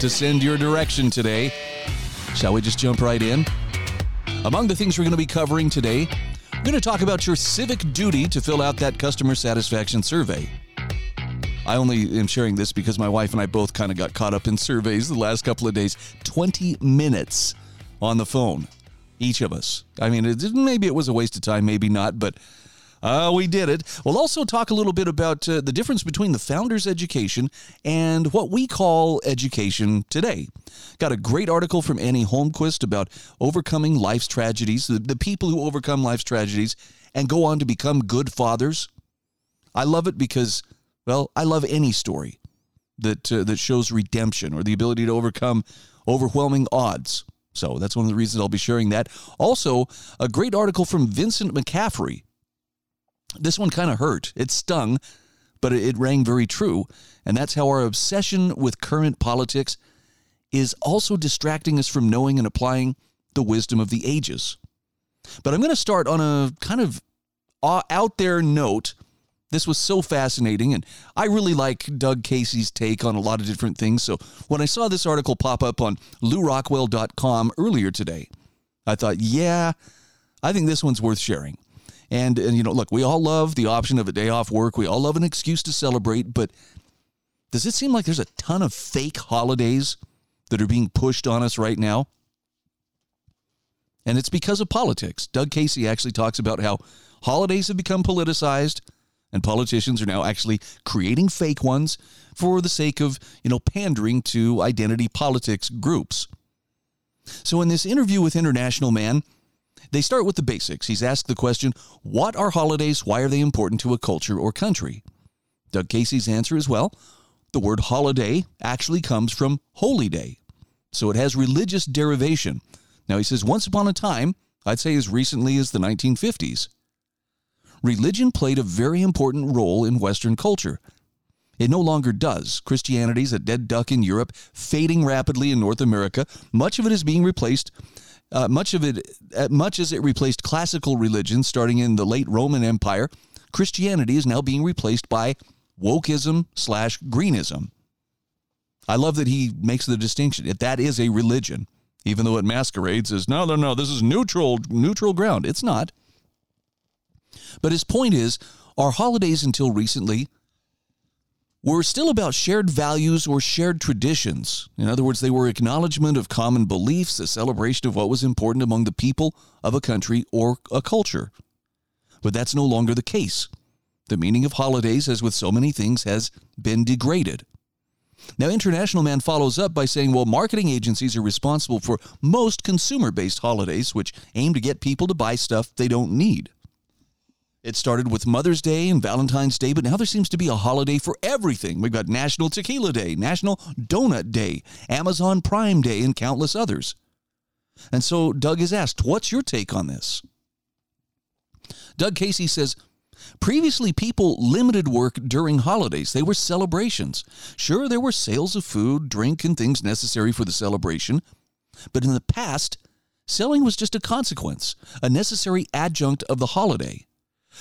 to send your direction today. Shall we just jump right in? Among the things we're going to be covering today, we're going to talk about your civic duty to fill out that customer satisfaction survey. I only am sharing this because my wife and I both kind of got caught up in surveys the last couple of days. 20 minutes on the phone, each of us. I mean, it, maybe it was a waste of time, maybe not, but uh, we did it. We'll also talk a little bit about uh, the difference between the founder's education and what we call education today. Got a great article from Annie Holmquist about overcoming life's tragedies, the, the people who overcome life's tragedies and go on to become good fathers. I love it because, well, I love any story that uh, that shows redemption or the ability to overcome overwhelming odds. So that's one of the reasons I'll be sharing that. Also, a great article from Vincent McCaffrey this one kind of hurt. It stung, but it rang very true. And that's how our obsession with current politics is also distracting us from knowing and applying the wisdom of the ages. But I'm going to start on a kind of out there note. This was so fascinating, and I really like Doug Casey's take on a lot of different things. So when I saw this article pop up on lewrockwell.com earlier today, I thought, yeah, I think this one's worth sharing. And, and, you know, look, we all love the option of a day off work. We all love an excuse to celebrate. But does it seem like there's a ton of fake holidays that are being pushed on us right now? And it's because of politics. Doug Casey actually talks about how holidays have become politicized and politicians are now actually creating fake ones for the sake of, you know, pandering to identity politics groups. So in this interview with International Man, they start with the basics. He's asked the question What are holidays? Why are they important to a culture or country? Doug Casey's answer is well, the word holiday actually comes from holy day. So it has religious derivation. Now he says, once upon a time, I'd say as recently as the 1950s, religion played a very important role in Western culture. It no longer does. Christianity's a dead duck in Europe, fading rapidly in North America. Much of it is being replaced uh, much of it, uh, much as it replaced classical religion starting in the late Roman Empire, Christianity is now being replaced by wokeism slash greenism. I love that he makes the distinction. If that is a religion, even though it masquerades as no, no, no, this is neutral, neutral ground. It's not. But his point is, our holidays until recently were still about shared values or shared traditions. In other words, they were acknowledgement of common beliefs, a celebration of what was important among the people of a country or a culture. But that's no longer the case. The meaning of holidays, as with so many things, has been degraded. Now, International Man follows up by saying, well, marketing agencies are responsible for most consumer based holidays, which aim to get people to buy stuff they don't need. It started with Mother's Day and Valentine's Day, but now there seems to be a holiday for everything. We've got National Tequila Day, National Donut Day, Amazon Prime Day, and countless others. And so Doug is asked, What's your take on this? Doug Casey says, Previously, people limited work during holidays. They were celebrations. Sure, there were sales of food, drink, and things necessary for the celebration. But in the past, selling was just a consequence, a necessary adjunct of the holiday.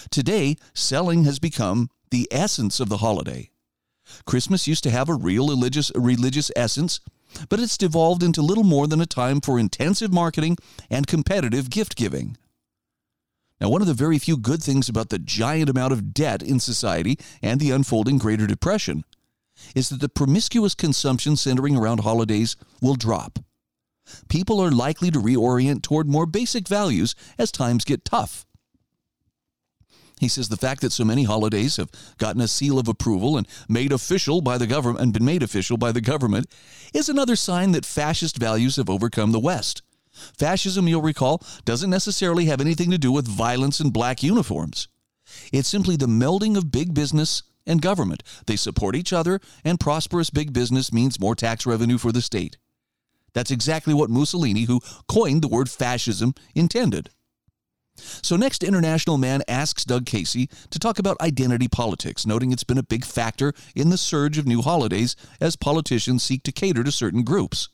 Today, selling has become the essence of the holiday. Christmas used to have a real religious, religious essence, but it's devolved into little more than a time for intensive marketing and competitive gift giving. Now, one of the very few good things about the giant amount of debt in society and the unfolding Greater Depression is that the promiscuous consumption centering around holidays will drop. People are likely to reorient toward more basic values as times get tough. He says the fact that so many holidays have gotten a seal of approval and made official by the government and been made official by the government is another sign that fascist values have overcome the West. Fascism, you'll recall, doesn't necessarily have anything to do with violence and black uniforms. It's simply the melding of big business and government. They support each other, and prosperous big business means more tax revenue for the state. That's exactly what Mussolini, who coined the word fascism, intended. So, next, International Man asks Doug Casey to talk about identity politics, noting it's been a big factor in the surge of new holidays as politicians seek to cater to certain groups.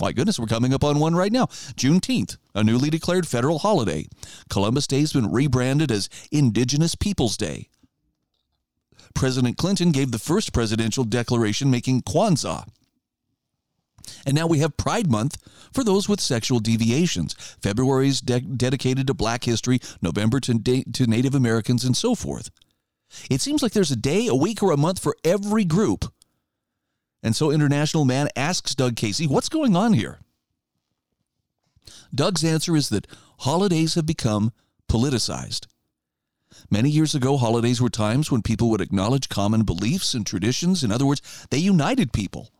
My goodness, we're coming up on one right now. Juneteenth, a newly declared federal holiday. Columbus Day has been rebranded as Indigenous Peoples Day. President Clinton gave the first presidential declaration making Kwanzaa and now we have Pride Month for those with sexual deviations. February is de- dedicated to Black history, November to, da- to Native Americans, and so forth. It seems like there's a day, a week, or a month for every group. And so International Man asks Doug Casey, what's going on here? Doug's answer is that holidays have become politicized. Many years ago, holidays were times when people would acknowledge common beliefs and traditions. In other words, they united people.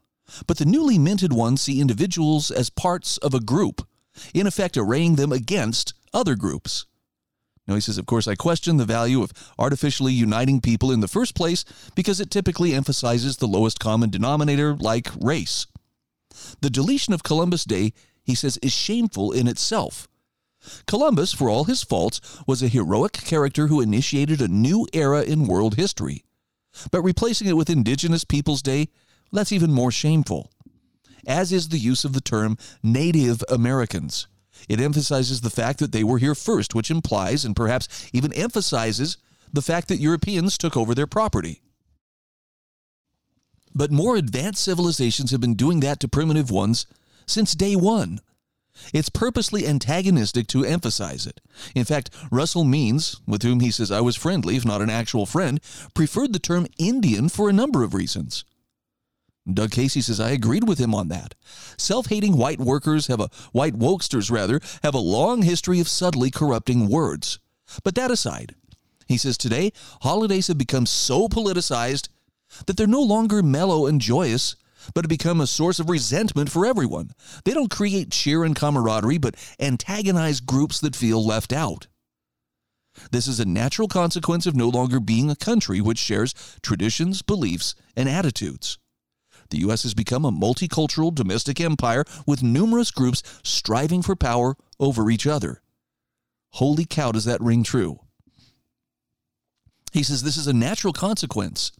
But the newly minted ones see individuals as parts of a group, in effect arraying them against other groups. Now, he says, of course, I question the value of artificially uniting people in the first place because it typically emphasizes the lowest common denominator, like race. The deletion of Columbus Day, he says, is shameful in itself. Columbus, for all his faults, was a heroic character who initiated a new era in world history. But replacing it with Indigenous Peoples Day that's even more shameful, as is the use of the term Native Americans. It emphasizes the fact that they were here first, which implies and perhaps even emphasizes the fact that Europeans took over their property. But more advanced civilizations have been doing that to primitive ones since day one. It's purposely antagonistic to emphasize it. In fact, Russell Means, with whom he says I was friendly, if not an actual friend, preferred the term Indian for a number of reasons. Doug Casey says, I agreed with him on that. Self hating white workers have a, white wokesters rather, have a long history of subtly corrupting words. But that aside, he says, today, holidays have become so politicized that they're no longer mellow and joyous, but have become a source of resentment for everyone. They don't create cheer and camaraderie, but antagonize groups that feel left out. This is a natural consequence of no longer being a country which shares traditions, beliefs, and attitudes. The U.S. has become a multicultural domestic empire with numerous groups striving for power over each other. Holy cow, does that ring true? He says this is a natural consequence.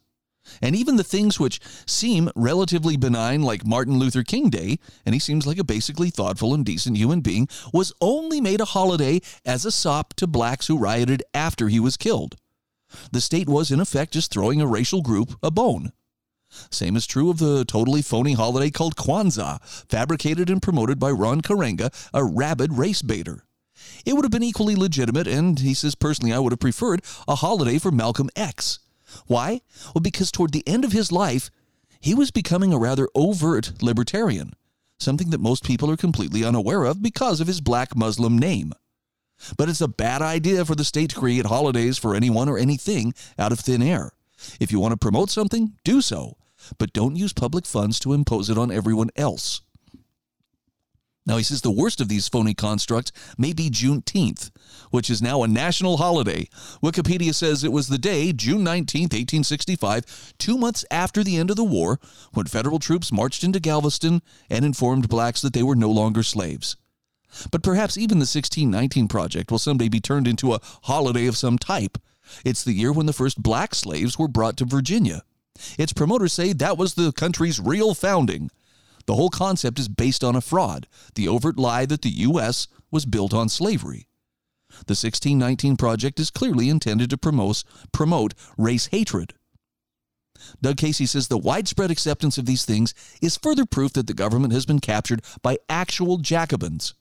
And even the things which seem relatively benign, like Martin Luther King Day, and he seems like a basically thoughtful and decent human being, was only made a holiday as a sop to blacks who rioted after he was killed. The state was, in effect, just throwing a racial group a bone. Same is true of the totally phony holiday called Kwanzaa, fabricated and promoted by Ron Karenga, a rabid race baiter. It would have been equally legitimate, and he says personally, I would have preferred a holiday for Malcolm X. Why? Well, because toward the end of his life, he was becoming a rather overt libertarian, something that most people are completely unaware of because of his black Muslim name. But it's a bad idea for the state to create holidays for anyone or anything out of thin air. If you want to promote something, do so but don't use public funds to impose it on everyone else. Now, he says the worst of these phony constructs may be Juneteenth, which is now a national holiday. Wikipedia says it was the day, June 19, 1865, two months after the end of the war, when federal troops marched into Galveston and informed blacks that they were no longer slaves. But perhaps even the 1619 Project will someday be turned into a holiday of some type. It's the year when the first black slaves were brought to Virginia. Its promoters say that was the country's real founding. The whole concept is based on a fraud, the overt lie that the U.S. was built on slavery. The 1619 Project is clearly intended to promote, promote race hatred. Doug Casey says the widespread acceptance of these things is further proof that the government has been captured by actual Jacobins.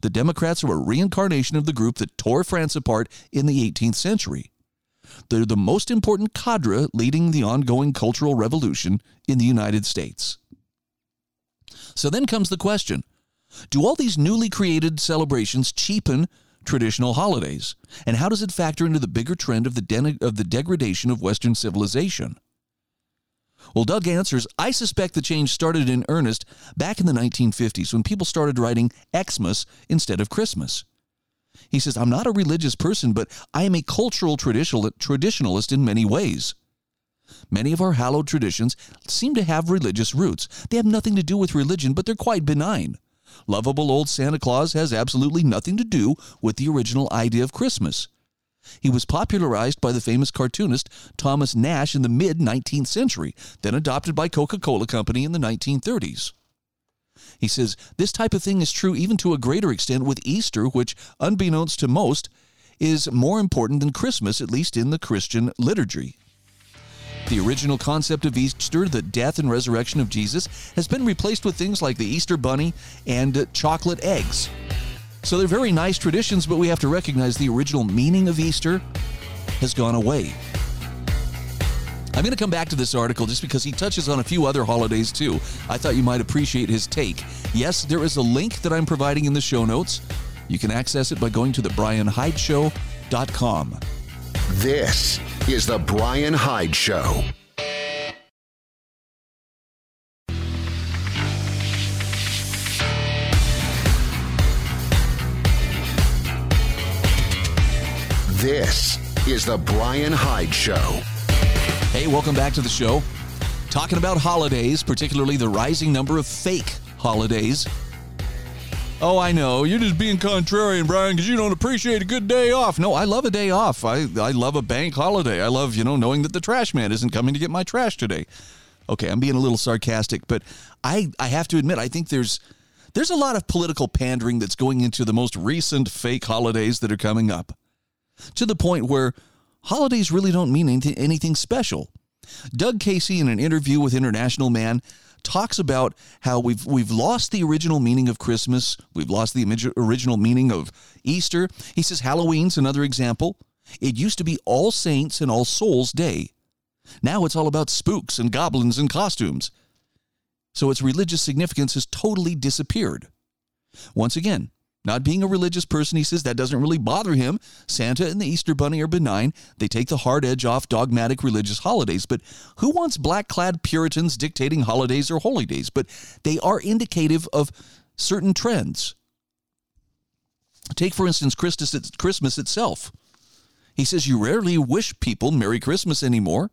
The Democrats are a reincarnation of the group that tore France apart in the 18th century. They're the most important cadre leading the ongoing cultural revolution in the United States. So then comes the question Do all these newly created celebrations cheapen traditional holidays? And how does it factor into the bigger trend of the, de- of the degradation of Western civilization? Well, Doug answers I suspect the change started in earnest back in the 1950s when people started writing Xmas instead of Christmas. He says, I'm not a religious person, but I am a cultural traditional, traditionalist in many ways. Many of our hallowed traditions seem to have religious roots. They have nothing to do with religion, but they're quite benign. Lovable old Santa Claus has absolutely nothing to do with the original idea of Christmas. He was popularized by the famous cartoonist Thomas Nast in the mid 19th century, then adopted by Coca Cola Company in the 1930s. He says this type of thing is true even to a greater extent with Easter, which, unbeknownst to most, is more important than Christmas, at least in the Christian liturgy. The original concept of Easter, the death and resurrection of Jesus, has been replaced with things like the Easter bunny and chocolate eggs. So they're very nice traditions, but we have to recognize the original meaning of Easter has gone away. I'm going to come back to this article just because he touches on a few other holidays too. I thought you might appreciate his take. Yes, there is a link that I'm providing in the show notes. You can access it by going to thebrianhydeshow.com. This is The Bryan Hyde Show. This is The Bryan Hyde Show. Hey, welcome back to the show. Talking about holidays, particularly the rising number of fake holidays. Oh, I know. You're just being contrarian, Bryan, because you don't appreciate a good day off. No, I love a day off. I, I love a bank holiday. I love, you know, knowing that the trash man isn't coming to get my trash today. Okay, I'm being a little sarcastic, but I, I have to admit, I think there's there's a lot of political pandering that's going into the most recent fake holidays that are coming up to the point where holidays really don't mean anything, anything special. Doug Casey, in an interview with International Man, talks about how we've we've lost the original meaning of Christmas, we've lost the original meaning of Easter. He says Halloween's another example. It used to be All Saints and All Souls Day. Now it's all about spooks and goblins and costumes. So its religious significance has totally disappeared. Once again, not being a religious person, he says that doesn't really bother him. Santa and the Easter Bunny are benign. They take the hard edge off dogmatic religious holidays. But who wants black clad Puritans dictating holidays or holy days? But they are indicative of certain trends. Take, for instance, Christmas itself. He says you rarely wish people Merry Christmas anymore.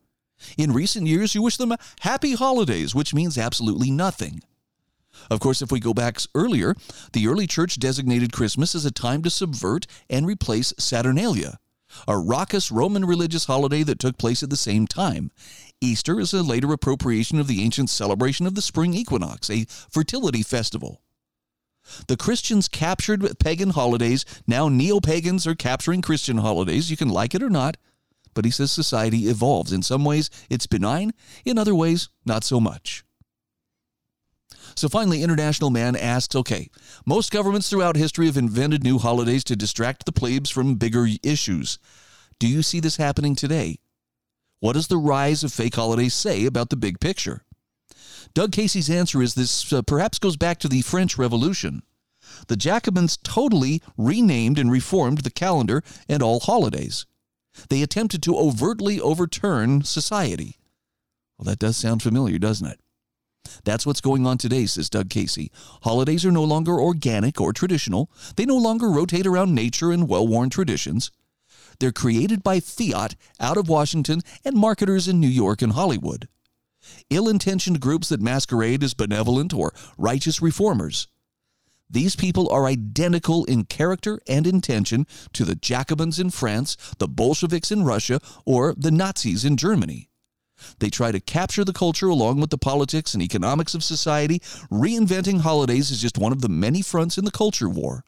In recent years, you wish them happy holidays, which means absolutely nothing. Of course, if we go back earlier, the early church designated Christmas as a time to subvert and replace Saturnalia, a raucous Roman religious holiday that took place at the same time. Easter is a later appropriation of the ancient celebration of the spring equinox, a fertility festival. The Christians captured pagan holidays. Now neo pagans are capturing Christian holidays. You can like it or not, but he says society evolves. In some ways, it's benign, in other ways, not so much. So finally, International Man asks okay, most governments throughout history have invented new holidays to distract the plebes from bigger issues. Do you see this happening today? What does the rise of fake holidays say about the big picture? Doug Casey's answer is this uh, perhaps goes back to the French Revolution. The Jacobins totally renamed and reformed the calendar and all holidays. They attempted to overtly overturn society. Well, that does sound familiar, doesn't it? That's what's going on today, says Doug Casey. Holidays are no longer organic or traditional. They no longer rotate around nature and well worn traditions. They're created by fiat out of Washington and marketers in New York and Hollywood. Ill intentioned groups that masquerade as benevolent or righteous reformers. These people are identical in character and intention to the Jacobins in France, the Bolsheviks in Russia, or the Nazis in Germany. They try to capture the culture along with the politics and economics of society. Reinventing holidays is just one of the many fronts in the culture war.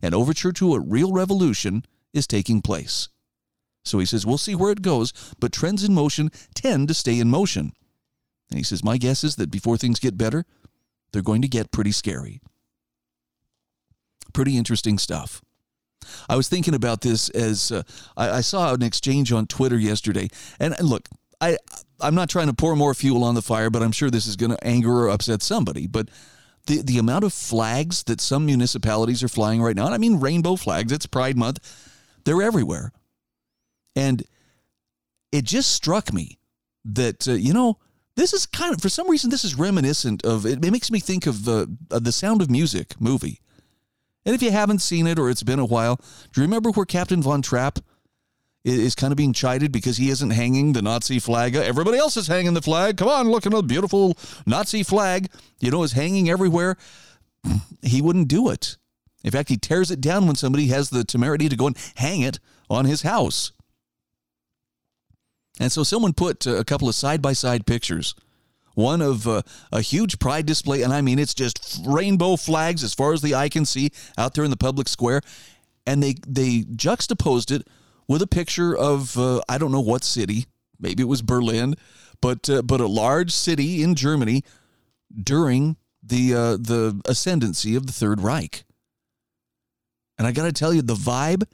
An overture to a real revolution is taking place. So he says, we'll see where it goes, but trends in motion tend to stay in motion. And he says, my guess is that before things get better, they're going to get pretty scary. Pretty interesting stuff. I was thinking about this as uh, I, I, saw an exchange on Twitter yesterday. And, and look, I I'm not trying to pour more fuel on the fire, but I'm sure this is going to anger or upset somebody. But the the amount of flags that some municipalities are flying right now, and I mean rainbow flags, it's Pride Month, they're everywhere, and it just struck me that uh, you know this is kind of for some reason this is reminiscent of it, it makes me think of the uh, the Sound of Music movie. And if you haven't seen it or it's been a while, do you remember where Captain Von Trapp is kind of being chided because he isn't hanging the Nazi flag. Everybody else is hanging the flag. Come on, look at the beautiful Nazi flag. You know, is hanging everywhere. He wouldn't do it. In fact, he tears it down when somebody has the temerity to go and hang it on his house. And so someone put uh, a couple of side by side pictures. One of uh, a huge pride display, and I mean, it's just rainbow flags as far as the eye can see out there in the public square. And they, they juxtaposed it with a picture of uh, I don't know what city, maybe it was Berlin, but uh, but a large city in Germany during the uh, the ascendancy of the Third Reich. And I got to tell you, the vibe,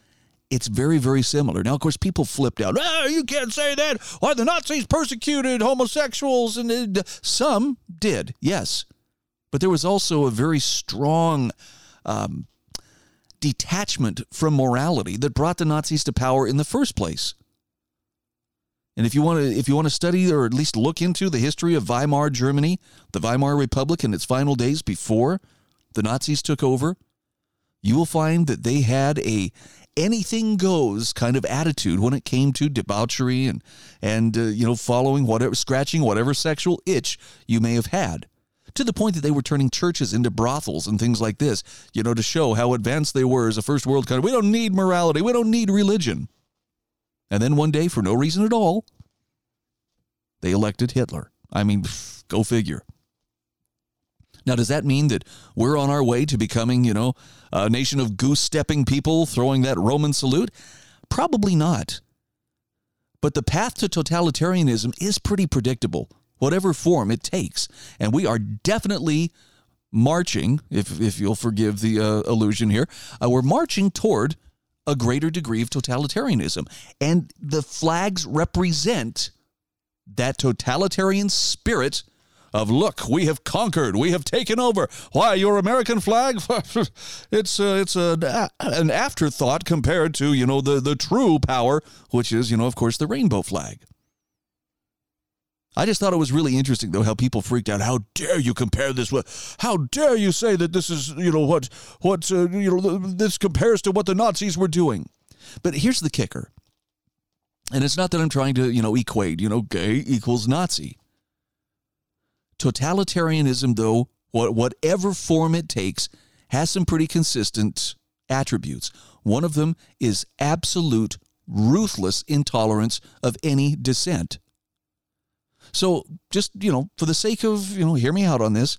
it's very very similar. Now, of course, people flipped out. Oh, you can't say that. Why the Nazis persecuted homosexuals, and some did, yes, but there was also a very strong. Um, detachment from morality that brought the Nazis to power in the first place. And if you want to if you want to study or at least look into the history of Weimar Germany, the Weimar Republic in its final days before the Nazis took over, you will find that they had a anything goes kind of attitude when it came to debauchery and and uh, you know following whatever scratching whatever sexual itch you may have had to the point that they were turning churches into brothels and things like this, you know, to show how advanced they were as a first world country. We don't need morality, we don't need religion. And then one day, for no reason at all, they elected Hitler. I mean, go figure. Now, does that mean that we're on our way to becoming, you know, a nation of goose stepping people throwing that Roman salute? Probably not. But the path to totalitarianism is pretty predictable whatever form it takes. And we are definitely marching, if, if you'll forgive the uh, illusion here, uh, we're marching toward a greater degree of totalitarianism. And the flags represent that totalitarian spirit of look, we have conquered, we have taken over. Why your American flag? it's uh, it's a, an afterthought compared to you know the the true power, which is you know of course the rainbow flag. I just thought it was really interesting, though, how people freaked out. How dare you compare this with? How dare you say that this is, you know, what, what, uh, you know, this compares to what the Nazis were doing? But here's the kicker, and it's not that I'm trying to, you know, equate, you know, gay equals Nazi. Totalitarianism, though, whatever form it takes, has some pretty consistent attributes. One of them is absolute, ruthless intolerance of any dissent. So just, you know, for the sake of, you know, hear me out on this.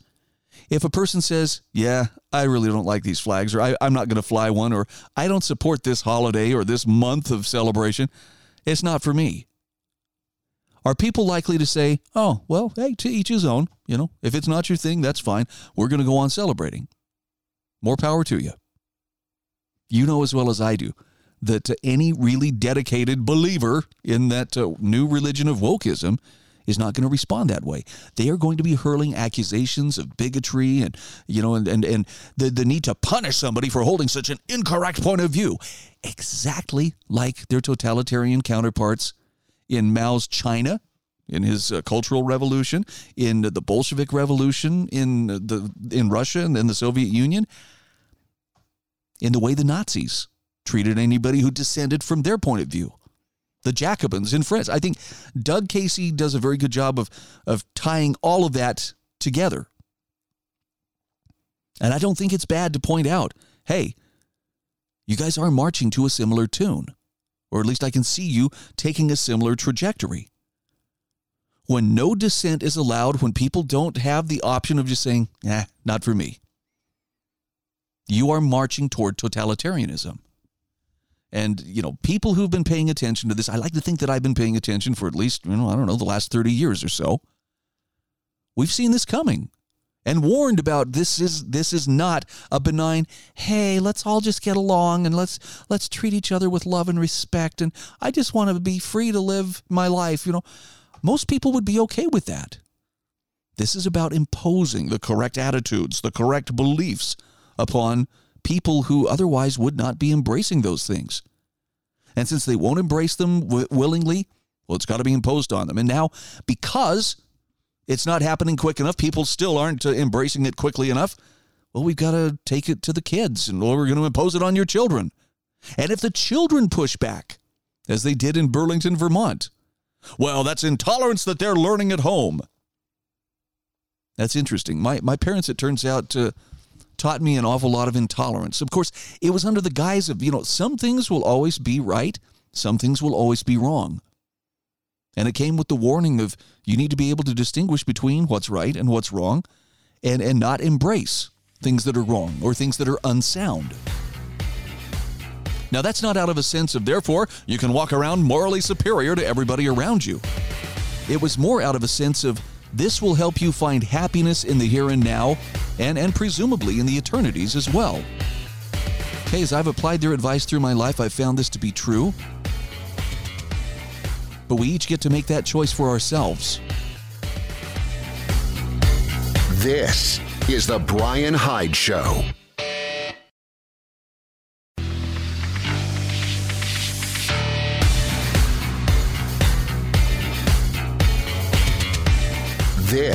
If a person says, yeah, I really don't like these flags, or I, am not going to fly one, or I don't support this holiday or this month of celebration, it's not for me. Are people likely to say, oh, well, hey, to each his own, you know, if it's not your thing, that's fine. We're going to go on celebrating. More power to you. You know as well as I do that to any really dedicated believer in that uh, new religion of wokeism is not going to respond that way. They are going to be hurling accusations of bigotry and, you know, and, and, and the, the need to punish somebody for holding such an incorrect point of view, exactly like their totalitarian counterparts in Mao's China in his uh, cultural revolution, in the Bolshevik revolution in the in Russia and then the Soviet Union, in the way the Nazis treated anybody who dissented from their point of view the Jacobins in France. I think Doug Casey does a very good job of, of tying all of that together. And I don't think it's bad to point out hey, you guys are marching to a similar tune, or at least I can see you taking a similar trajectory. When no dissent is allowed, when people don't have the option of just saying, eh, not for me, you are marching toward totalitarianism. And, you know, people who've been paying attention to this, I like to think that I've been paying attention for at least, you know, I don't know, the last 30 years or so. We've seen this coming and warned about this is this is not a benign hey let's all just get along and let's let's treat each other with love and respect and i just want to be free to live my life you know most people would be okay with that this is about imposing the correct attitudes the correct beliefs upon people who otherwise would not be embracing those things. And since they won't embrace them w- willingly, well, it's got to be imposed on them. And now, because it's not happening quick enough, people still aren't uh, embracing it quickly enough. Well, we've got to take it to the kids, and we're going to impose it on your children. And if the children push back as they did in Burlington, Vermont. Well, that's intolerance that they're learning at home. That's interesting. My, my parents, it turns out, uh, taught me an awful lot of intolerance. Of course, it was under the guise of, you know, some things will always be right, some things will always be wrong. And it came with the warning of you need to be able to distinguish between what's right and what's wrong and, and not embrace things that are wrong or things that are unsound. Now, that's not out of a sense of, therefore, you can walk around morally superior to everybody around you. It was more out of a sense of, this will help you find happiness in the here and now, and, and presumably in the eternities as well. Okay, as I've applied their advice through my life, I've found this to be true. But we each get to make that choice for ourselves. This is The Bryan Hyde Show.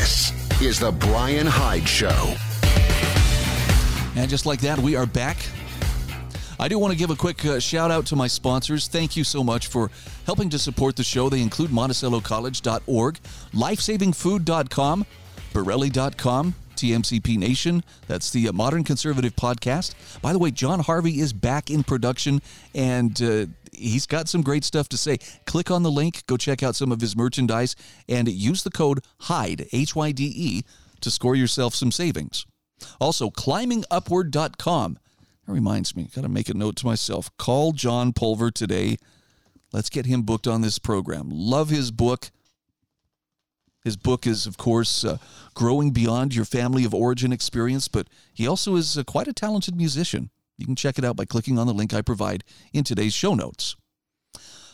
This is The Bryan Hyde Show. And just like that, we are back. I do want to give a quick uh, shout out to my sponsors. Thank you so much for helping to support the show. They include MonticelloCollege.org, LifesavingFood.com, Bereli.com, TMCP Nation. That's the uh, Modern Conservative Podcast. By the way, John Harvey is back in production and uh, he's got some great stuff to say. Click on the link, go check out some of his merchandise, and use the code HYDE, H Y D E, to score yourself some savings. Also, climbingupward.com. That reminds me, got to make a note to myself. Call John Pulver today. Let's get him booked on this program. Love his book. His book is, of course, uh, Growing Beyond Your Family of Origin Experience, but he also is uh, quite a talented musician. You can check it out by clicking on the link I provide in today's show notes.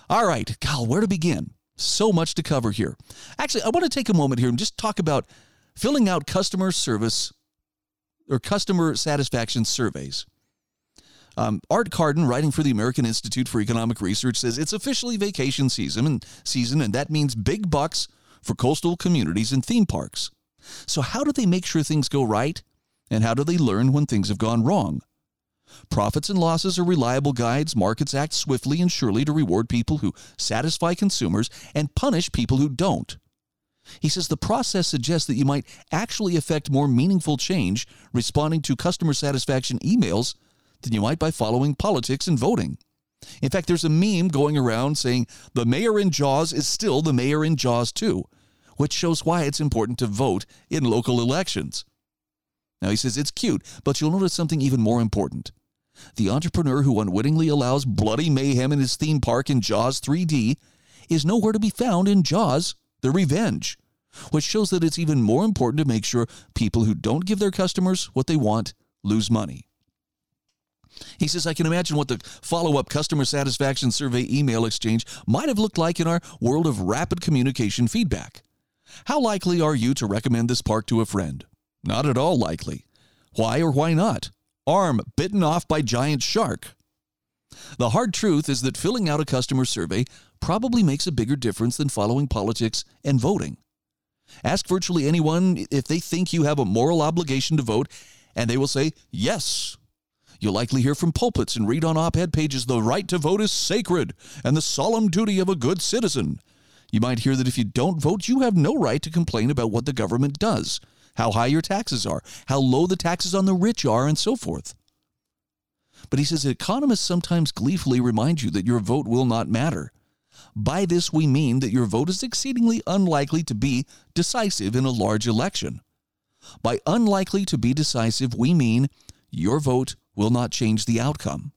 All right, Kyle, where to begin? So much to cover here. Actually, I want to take a moment here and just talk about filling out customer service or customer satisfaction surveys. Um, Art Carden, writing for the American Institute for Economic Research, says it's officially vacation season, and season, and that means big bucks for coastal communities and theme parks. So, how do they make sure things go right, and how do they learn when things have gone wrong? Profits and losses are reliable guides. Markets act swiftly and surely to reward people who satisfy consumers and punish people who don't. He says the process suggests that you might actually effect more meaningful change responding to customer satisfaction emails than you might by following politics and voting. In fact, there's a meme going around saying the mayor in Jaws is still the mayor in Jaws 2, which shows why it's important to vote in local elections. Now, he says it's cute, but you'll notice something even more important. The entrepreneur who unwittingly allows bloody mayhem in his theme park in Jaws 3D is nowhere to be found in Jaws The Revenge, which shows that it's even more important to make sure people who don't give their customers what they want lose money. He says, I can imagine what the follow up customer satisfaction survey email exchange might have looked like in our world of rapid communication feedback. How likely are you to recommend this park to a friend? Not at all likely. Why or why not? Arm bitten off by giant shark. The hard truth is that filling out a customer survey probably makes a bigger difference than following politics and voting. Ask virtually anyone if they think you have a moral obligation to vote, and they will say yes. You'll likely hear from pulpits and read on op ed pages the right to vote is sacred and the solemn duty of a good citizen. You might hear that if you don't vote, you have no right to complain about what the government does how high your taxes are, how low the taxes on the rich are, and so forth. But he says economists sometimes gleefully remind you that your vote will not matter. By this, we mean that your vote is exceedingly unlikely to be decisive in a large election. By unlikely to be decisive, we mean your vote will not change the outcome.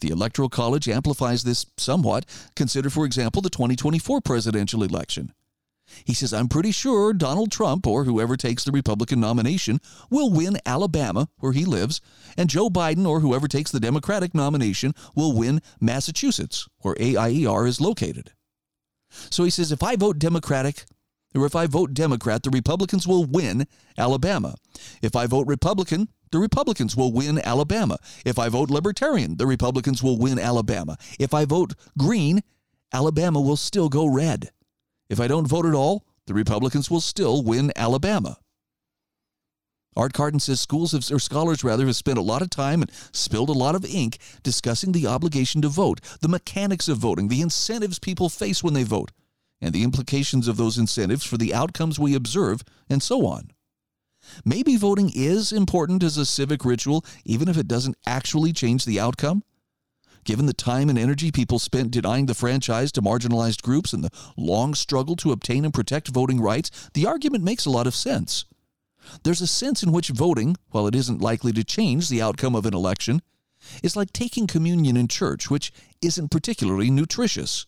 The Electoral College amplifies this somewhat. Consider, for example, the 2024 presidential election. He says, I'm pretty sure Donald Trump or whoever takes the Republican nomination will win Alabama, where he lives, and Joe Biden or whoever takes the Democratic nomination will win Massachusetts, where AIER is located. So he says, if I vote Democratic, or if I vote Democrat, the Republicans will win Alabama. If I vote Republican, the Republicans will win Alabama. If I vote Libertarian, the Republicans will win Alabama. If I vote Green, Alabama will still go red. If I don't vote at all, the Republicans will still win Alabama. Art Carden says schools have, or scholars rather have spent a lot of time and spilled a lot of ink discussing the obligation to vote, the mechanics of voting, the incentives people face when they vote, and the implications of those incentives for the outcomes we observe, and so on. Maybe voting is important as a civic ritual, even if it doesn't actually change the outcome. Given the time and energy people spent denying the franchise to marginalized groups and the long struggle to obtain and protect voting rights, the argument makes a lot of sense. There's a sense in which voting, while it isn't likely to change the outcome of an election, is like taking communion in church, which isn't particularly nutritious.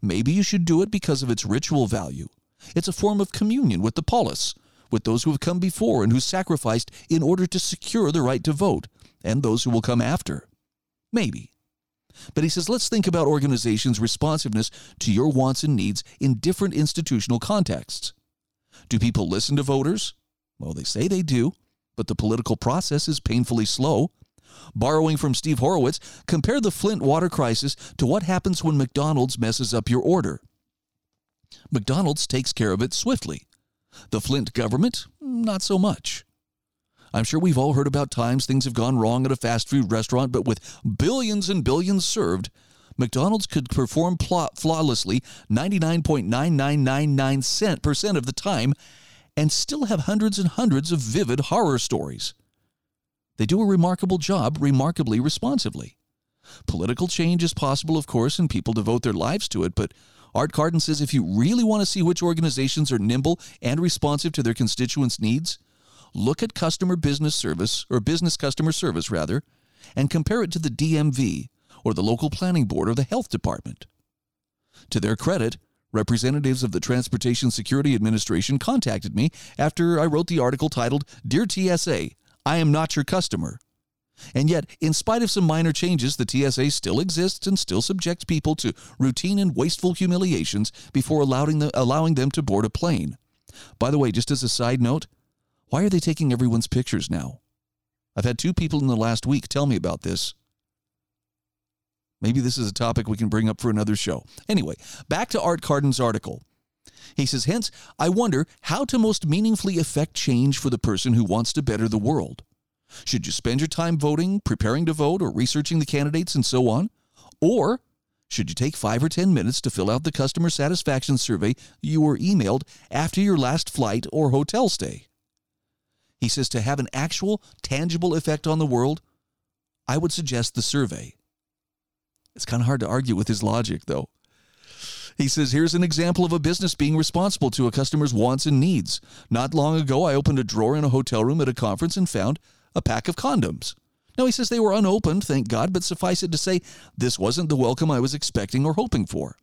Maybe you should do it because of its ritual value. It's a form of communion with the polis, with those who have come before and who sacrificed in order to secure the right to vote, and those who will come after. Maybe. But he says, let's think about organizations' responsiveness to your wants and needs in different institutional contexts. Do people listen to voters? Well, they say they do, but the political process is painfully slow. Borrowing from Steve Horwitz, compare the Flint water crisis to what happens when McDonald's messes up your order. McDonald's takes care of it swiftly. The Flint government, not so much. I'm sure we've all heard about times things have gone wrong at a fast food restaurant, but with billions and billions served, McDonald's could perform flawlessly 99.9999% of the time and still have hundreds and hundreds of vivid horror stories. They do a remarkable job remarkably responsively. Political change is possible, of course, and people devote their lives to it, but Art Carden says if you really want to see which organizations are nimble and responsive to their constituents' needs, look at customer business service, or business customer service rather, and compare it to the DMV or the local planning board or the health department. To their credit, Representatives of the Transportation Security Administration contacted me after I wrote the article titled, Dear TSA, I am not your customer. And yet, in spite of some minor changes, the TSA still exists and still subjects people to routine and wasteful humiliations before allowing, allowing them to board a plane. By the way, just as a side note, why are they taking everyone's pictures now? I've had two people in the last week tell me about this. Maybe this is a topic we can bring up for another show. Anyway, back to Art Carden's article. He says, hence, I wonder how to most meaningfully affect change for the person who wants to better the world. Should you spend your time voting, preparing to vote, or researching the candidates and so on? Or should you take five or 10 minutes to fill out the customer satisfaction survey you were emailed after your last flight or hotel stay? He says to have an actual, tangible effect on the world, I would suggest the survey. It's kind of hard to argue with his logic, though. He says, Here's an example of a business being responsible to a customer's wants and needs. Not long ago, I opened a drawer in a hotel room at a conference and found a pack of condoms. Now, he says they were unopened, thank God, but suffice it to say, this wasn't the welcome I was expecting or hoping for.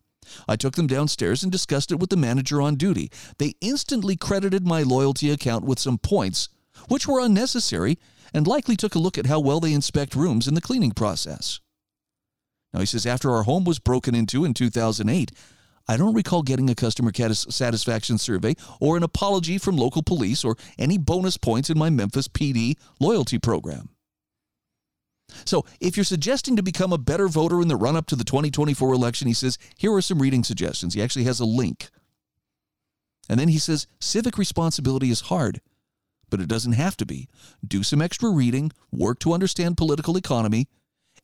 I took them downstairs and discussed it with the manager on duty. They instantly credited my loyalty account with some points, which were unnecessary, and likely took a look at how well they inspect rooms in the cleaning process. Now, he says, after our home was broken into in 2008, I don't recall getting a customer satisfaction survey or an apology from local police or any bonus points in my Memphis PD loyalty program. So, if you're suggesting to become a better voter in the run up to the 2024 election, he says, here are some reading suggestions. He actually has a link. And then he says, civic responsibility is hard, but it doesn't have to be. Do some extra reading, work to understand political economy,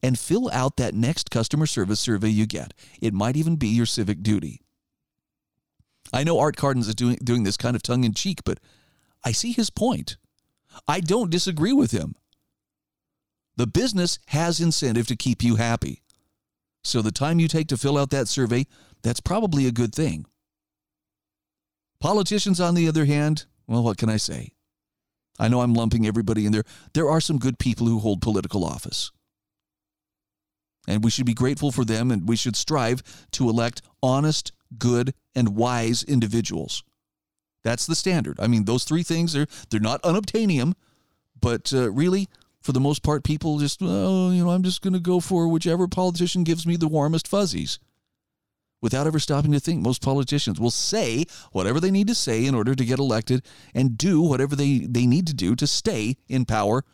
and fill out that next customer service survey you get. It might even be your civic duty. I know Art Cardens is doing, doing this kind of tongue in cheek, but I see his point. I don't disagree with him. The business has incentive to keep you happy. So the time you take to fill out that survey, that's probably a good thing. Politicians, on the other hand, well, what can I say? I know I'm lumping everybody in there. There are some good people who hold political office. And we should be grateful for them and we should strive to elect honest, good, and wise individuals. That's the standard. I mean, those three things are they're not unobtainium, but uh, really, for the most part, people just oh, you know, I'm just going to go for whichever politician gives me the warmest fuzzies. Without ever stopping to think, most politicians will say whatever they need to say in order to get elected and do whatever they, they need to do to stay in power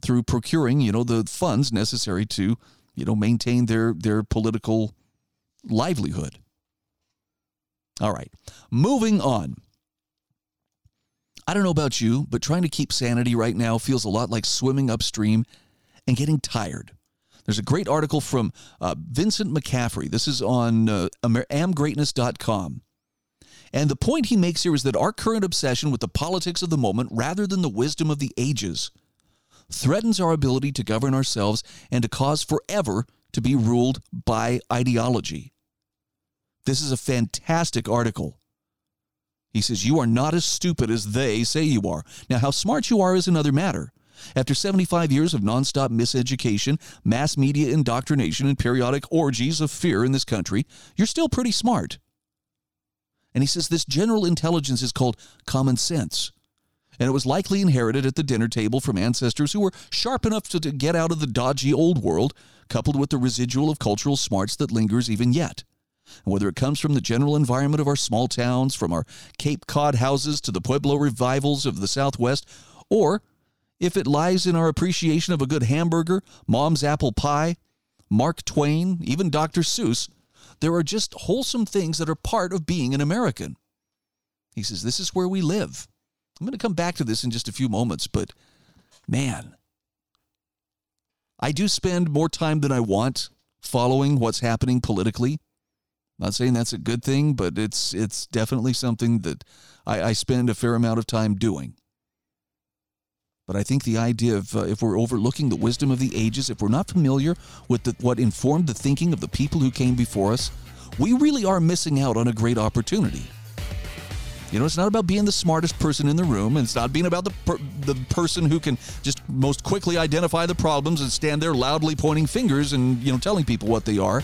through procuring, you know, the funds necessary to you know, maintain their, their political livelihood. All right, moving on. I don't know about you, but trying to keep sanity right now feels a lot like swimming upstream and getting tired. There's a great article from uh, Vincent McCaffrey. This is on uh, amgreatness.com. And the point he makes here is that our current obsession with the politics of the moment rather than the wisdom of the ages threatens our ability to govern ourselves and to cause forever to be ruled by ideology. This is a fantastic article. He says, You are not as stupid as they say you are. Now, how smart you are is another matter. After 75 years of nonstop miseducation, mass media indoctrination, and periodic orgies of fear in this country, you're still pretty smart. And he says this general intelligence is called common sense. And it was likely inherited at the dinner table from ancestors who were sharp enough to, to get out of the dodgy old world, coupled with the residual of cultural smarts that lingers even yet. And whether it comes from the general environment of our small towns, from our Cape Cod houses to the Pueblo revivals of the Southwest, or if it lies in our appreciation of a good hamburger, mom's apple pie, Mark Twain, even Dr. Seuss, there are just wholesome things that are part of being an American. He says, This is where we live. I'm going to come back to this in just a few moments, but man, I do spend more time than I want following what's happening politically. I'm Not saying that's a good thing, but it's it's definitely something that I, I spend a fair amount of time doing. But I think the idea of uh, if we're overlooking the wisdom of the ages, if we're not familiar with the, what informed the thinking of the people who came before us, we really are missing out on a great opportunity. You know, it's not about being the smartest person in the room, and it's not being about the per- the person who can just most quickly identify the problems and stand there loudly pointing fingers and you know telling people what they are.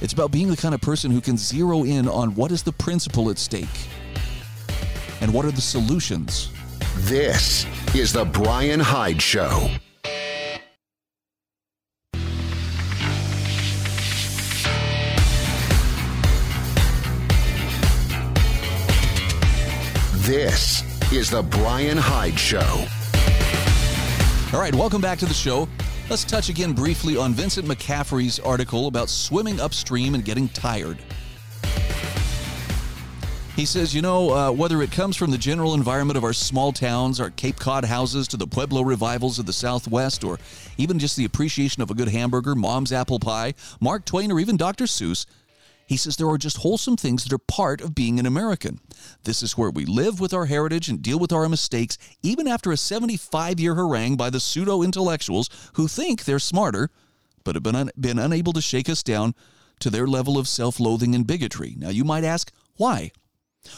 It's about being the kind of person who can zero in on what is the principle at stake and what are the solutions. This is the Bryan Hyde Show. This is the Bryan Hyde Show. All right, welcome back to the show. Let's touch again briefly on Vincent McCaffrey's article about swimming upstream and getting tired. He says, you know, uh, whether it comes from the general environment of our small towns, our Cape Cod houses, to the Pueblo revivals of the Southwest, or even just the appreciation of a good hamburger, mom's apple pie, Mark Twain, or even Dr. Seuss, he says there are just wholesome things that are part of being an American. This is where we live with our heritage and deal with our mistakes, even after a 75 year harangue by the pseudo intellectuals who think they're smarter, but have been, un- been unable to shake us down to their level of self loathing and bigotry. Now, you might ask, why?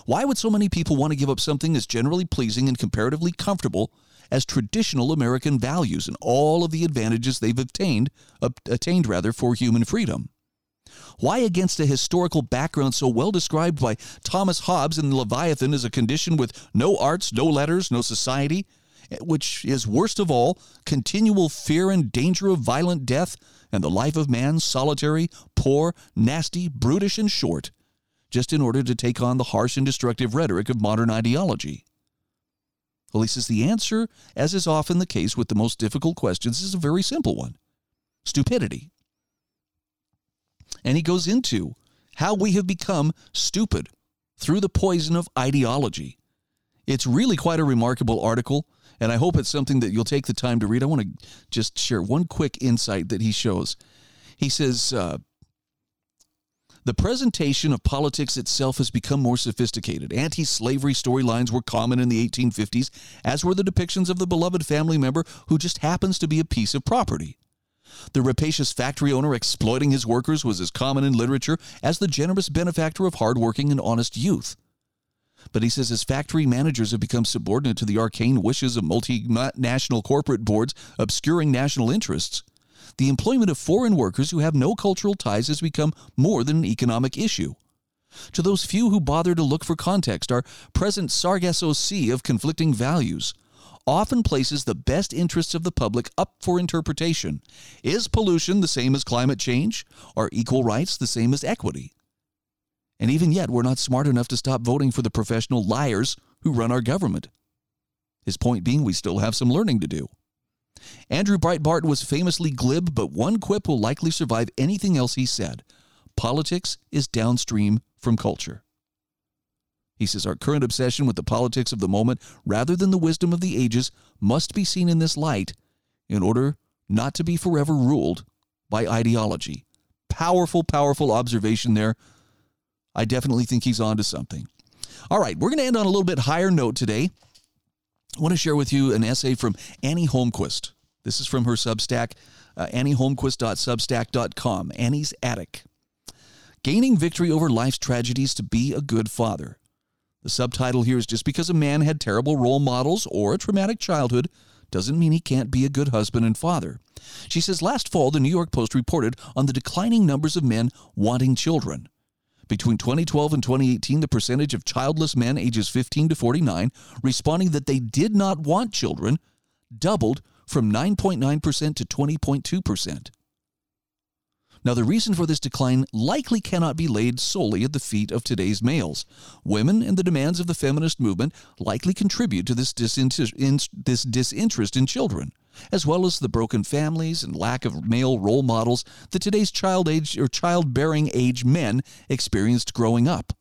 Why would so many people want to give up something as generally pleasing and comparatively comfortable as traditional American values and all of the advantages they've obtained, ob- attained rather, for human freedom? Why, against a historical background so well described by Thomas Hobbes in Leviathan as a condition with no arts, no letters, no society, eh, which is worst of all, continual fear and danger of violent death, and the life of man solitary, poor, nasty, brutish, and short, just in order to take on the harsh and destructive rhetoric of modern ideology? Well, he says the answer, as is often the case with the most difficult questions, is a very simple one stupidity. And he goes into how we have become stupid through the poison of ideology. It's really quite a remarkable article, and I hope it's something that you'll take the time to read. I want to just share one quick insight that he shows. He says, uh, the presentation of politics itself has become more sophisticated. Anti slavery storylines were common in the 1850s, as were the depictions of the beloved family member who just happens to be a piece of property. The rapacious factory owner exploiting his workers was as common in literature as the generous benefactor of hardworking and honest youth. But he says as factory managers have become subordinate to the arcane wishes of multinational corporate boards obscuring national interests, the employment of foreign workers who have no cultural ties has become more than an economic issue. To those few who bother to look for context, our present Sargasso Sea of conflicting values often places the best interests of the public up for interpretation. Is pollution the same as climate change? Are equal rights the same as equity? And even yet, we're not smart enough to stop voting for the professional liars who run our government. His point being, we still have some learning to do. Andrew Breitbart was famously glib, but one quip will likely survive anything else he said politics is downstream from culture. He says our current obsession with the politics of the moment rather than the wisdom of the ages must be seen in this light in order not to be forever ruled by ideology. Powerful, powerful observation there. I definitely think he's on to something. All right, we're going to end on a little bit higher note today. I want to share with you an essay from Annie Holmquist. This is from her Substack, uh, annieholmquist.substack.com. Annie's Attic. Gaining victory over life's tragedies to be a good father. The subtitle here is just because a man had terrible role models or a traumatic childhood doesn't mean he can't be a good husband and father. She says last fall, the New York Post reported on the declining numbers of men wanting children. Between 2012 and 2018, the percentage of childless men ages 15 to 49 responding that they did not want children doubled from 9.9% to 20.2%. Now, the reason for this decline likely cannot be laid solely at the feet of today's males. Women and the demands of the feminist movement likely contribute to this, disinter- in, this disinterest in children, as well as the broken families and lack of male role models that today's child age or childbearing age men experienced growing up.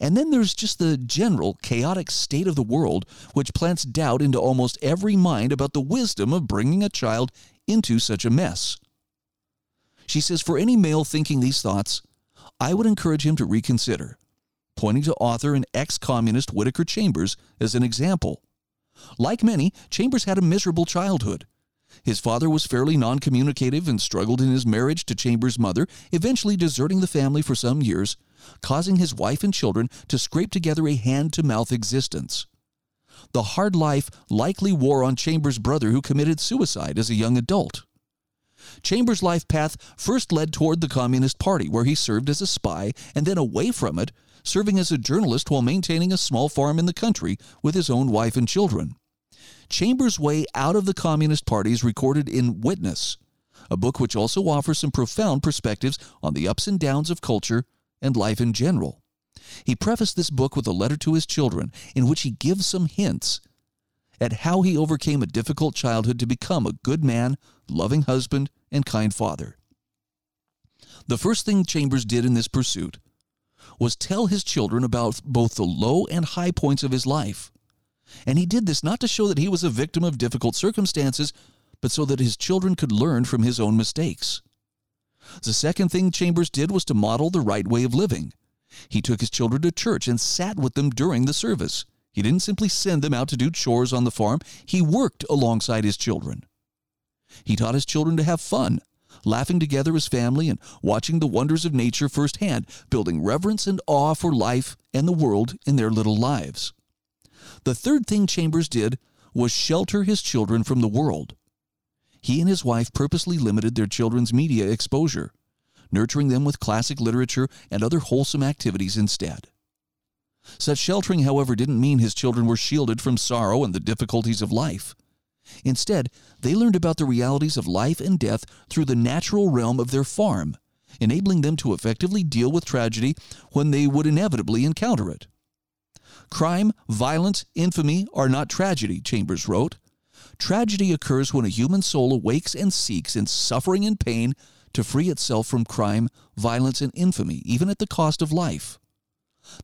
And then there's just the general chaotic state of the world, which plants doubt into almost every mind about the wisdom of bringing a child into such a mess. She says, For any male thinking these thoughts, I would encourage him to reconsider, pointing to author and ex communist Whittaker Chambers as an example. Like many, Chambers had a miserable childhood. His father was fairly non communicative and struggled in his marriage to Chambers' mother, eventually deserting the family for some years, causing his wife and children to scrape together a hand to mouth existence. The hard life likely wore on Chambers' brother, who committed suicide as a young adult. Chambers' life path first led toward the Communist Party, where he served as a spy, and then away from it, serving as a journalist while maintaining a small farm in the country with his own wife and children. Chambers' way out of the Communist Party is recorded in Witness, a book which also offers some profound perspectives on the ups and downs of culture and life in general. He prefaced this book with a letter to his children in which he gives some hints at how he overcame a difficult childhood to become a good man, loving husband, and kind father. The first thing Chambers did in this pursuit was tell his children about both the low and high points of his life. And he did this not to show that he was a victim of difficult circumstances, but so that his children could learn from his own mistakes. The second thing Chambers did was to model the right way of living. He took his children to church and sat with them during the service. He didn't simply send them out to do chores on the farm, he worked alongside his children. He taught his children to have fun, laughing together as family and watching the wonders of nature firsthand, building reverence and awe for life and the world in their little lives. The third thing Chambers did was shelter his children from the world. He and his wife purposely limited their children's media exposure, nurturing them with classic literature and other wholesome activities instead. Such sheltering, however, didn't mean his children were shielded from sorrow and the difficulties of life. Instead, they learned about the realities of life and death through the natural realm of their farm, enabling them to effectively deal with tragedy when they would inevitably encounter it. Crime, violence, infamy are not tragedy, Chambers wrote. Tragedy occurs when a human soul awakes and seeks in suffering and pain to free itself from crime, violence, and infamy, even at the cost of life.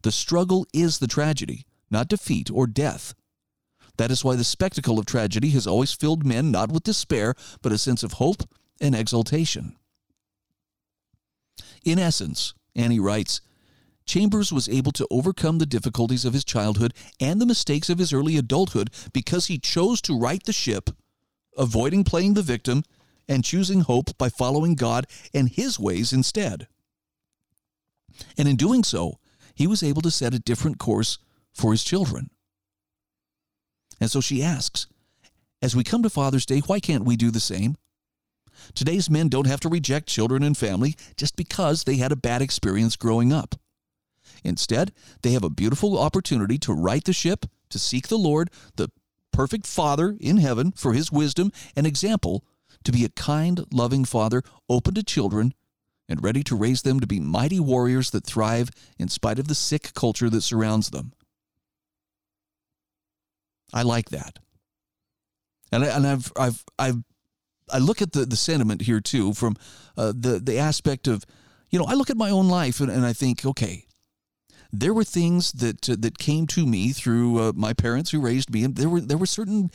The struggle is the tragedy, not defeat or death. That is why the spectacle of tragedy has always filled men not with despair, but a sense of hope and exultation. In essence, Annie writes, Chambers was able to overcome the difficulties of his childhood and the mistakes of his early adulthood because he chose to right the ship, avoiding playing the victim and choosing hope by following God and his ways instead. And in doing so, he was able to set a different course for his children. And so she asks, as we come to Father's Day, why can't we do the same? Today's men don't have to reject children and family just because they had a bad experience growing up. Instead, they have a beautiful opportunity to right the ship, to seek the Lord, the perfect Father in heaven, for his wisdom and example, to be a kind, loving Father, open to children, and ready to raise them to be mighty warriors that thrive in spite of the sick culture that surrounds them. I like that. And, I, and I've, I've, I've, I look at the, the sentiment here too from uh, the, the aspect of, you know, I look at my own life and, and I think, okay, there were things that uh, that came to me through uh, my parents who raised me, and there were there were certain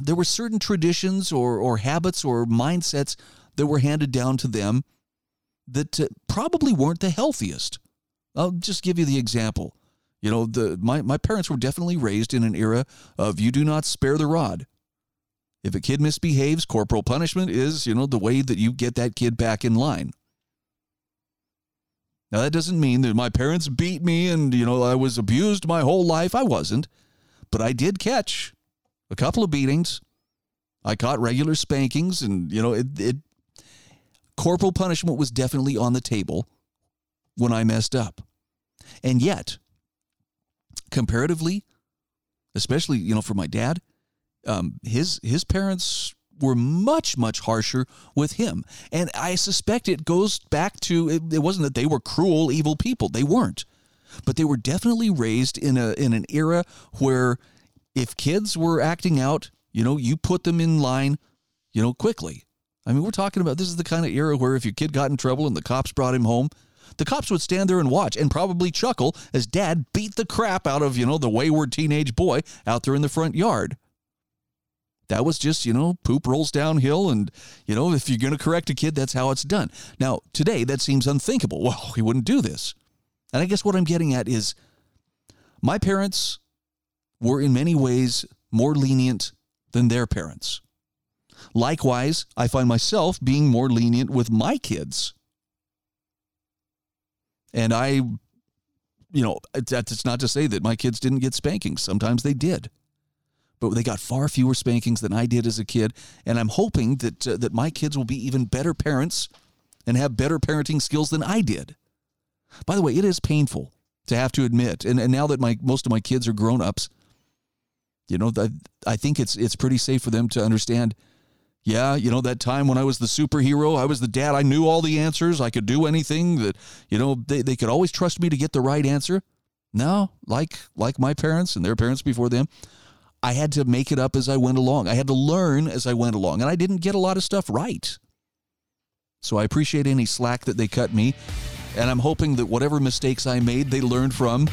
there were certain traditions or or habits or mindsets that were handed down to them that uh, probably weren't the healthiest. I'll just give you the example. You know, the my, my parents were definitely raised in an era of you do not spare the rod. If a kid misbehaves, corporal punishment is, you know, the way that you get that kid back in line. Now that doesn't mean that my parents beat me and, you know, I was abused my whole life. I wasn't. But I did catch a couple of beatings. I caught regular spankings and, you know, it, it corporal punishment was definitely on the table when I messed up. And yet, comparatively, especially you know for my dad, um, his his parents were much much harsher with him, and I suspect it goes back to it, it wasn't that they were cruel, evil people. They weren't, but they were definitely raised in a in an era where if kids were acting out, you know, you put them in line, you know, quickly. I mean, we're talking about this is the kind of era where if your kid got in trouble and the cops brought him home, the cops would stand there and watch and probably chuckle as dad beat the crap out of, you know, the wayward teenage boy out there in the front yard. That was just, you know, poop rolls downhill. And, you know, if you're going to correct a kid, that's how it's done. Now, today, that seems unthinkable. Well, he wouldn't do this. And I guess what I'm getting at is my parents were in many ways more lenient than their parents. Likewise, I find myself being more lenient with my kids. And I, you know, that's not to say that my kids didn't get spankings. Sometimes they did. But they got far fewer spankings than I did as a kid. And I'm hoping that, uh, that my kids will be even better parents and have better parenting skills than I did. By the way, it is painful to have to admit, and, and now that my most of my kids are grown ups, you know, I, I think it's it's pretty safe for them to understand yeah, you know, that time when I was the superhero, I was the dad, I knew all the answers, I could do anything that, you know, they, they could always trust me to get the right answer. No, like like my parents and their parents before them, I had to make it up as I went along. I had to learn as I went along, and I didn't get a lot of stuff right. So I appreciate any slack that they cut me, and I'm hoping that whatever mistakes I made, they learn from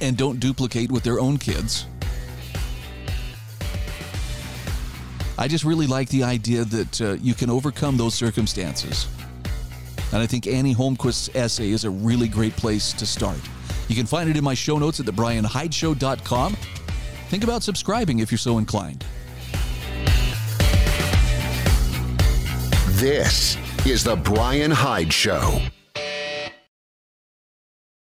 and don't duplicate with their own kids. I just really like the idea that uh, you can overcome those circumstances. And I think Annie Holmquist's essay is a really great place to start. You can find it in my show notes at thebryanhydeshow.com. Think about subscribing if you're so inclined. This is The Bryan Hyde Show.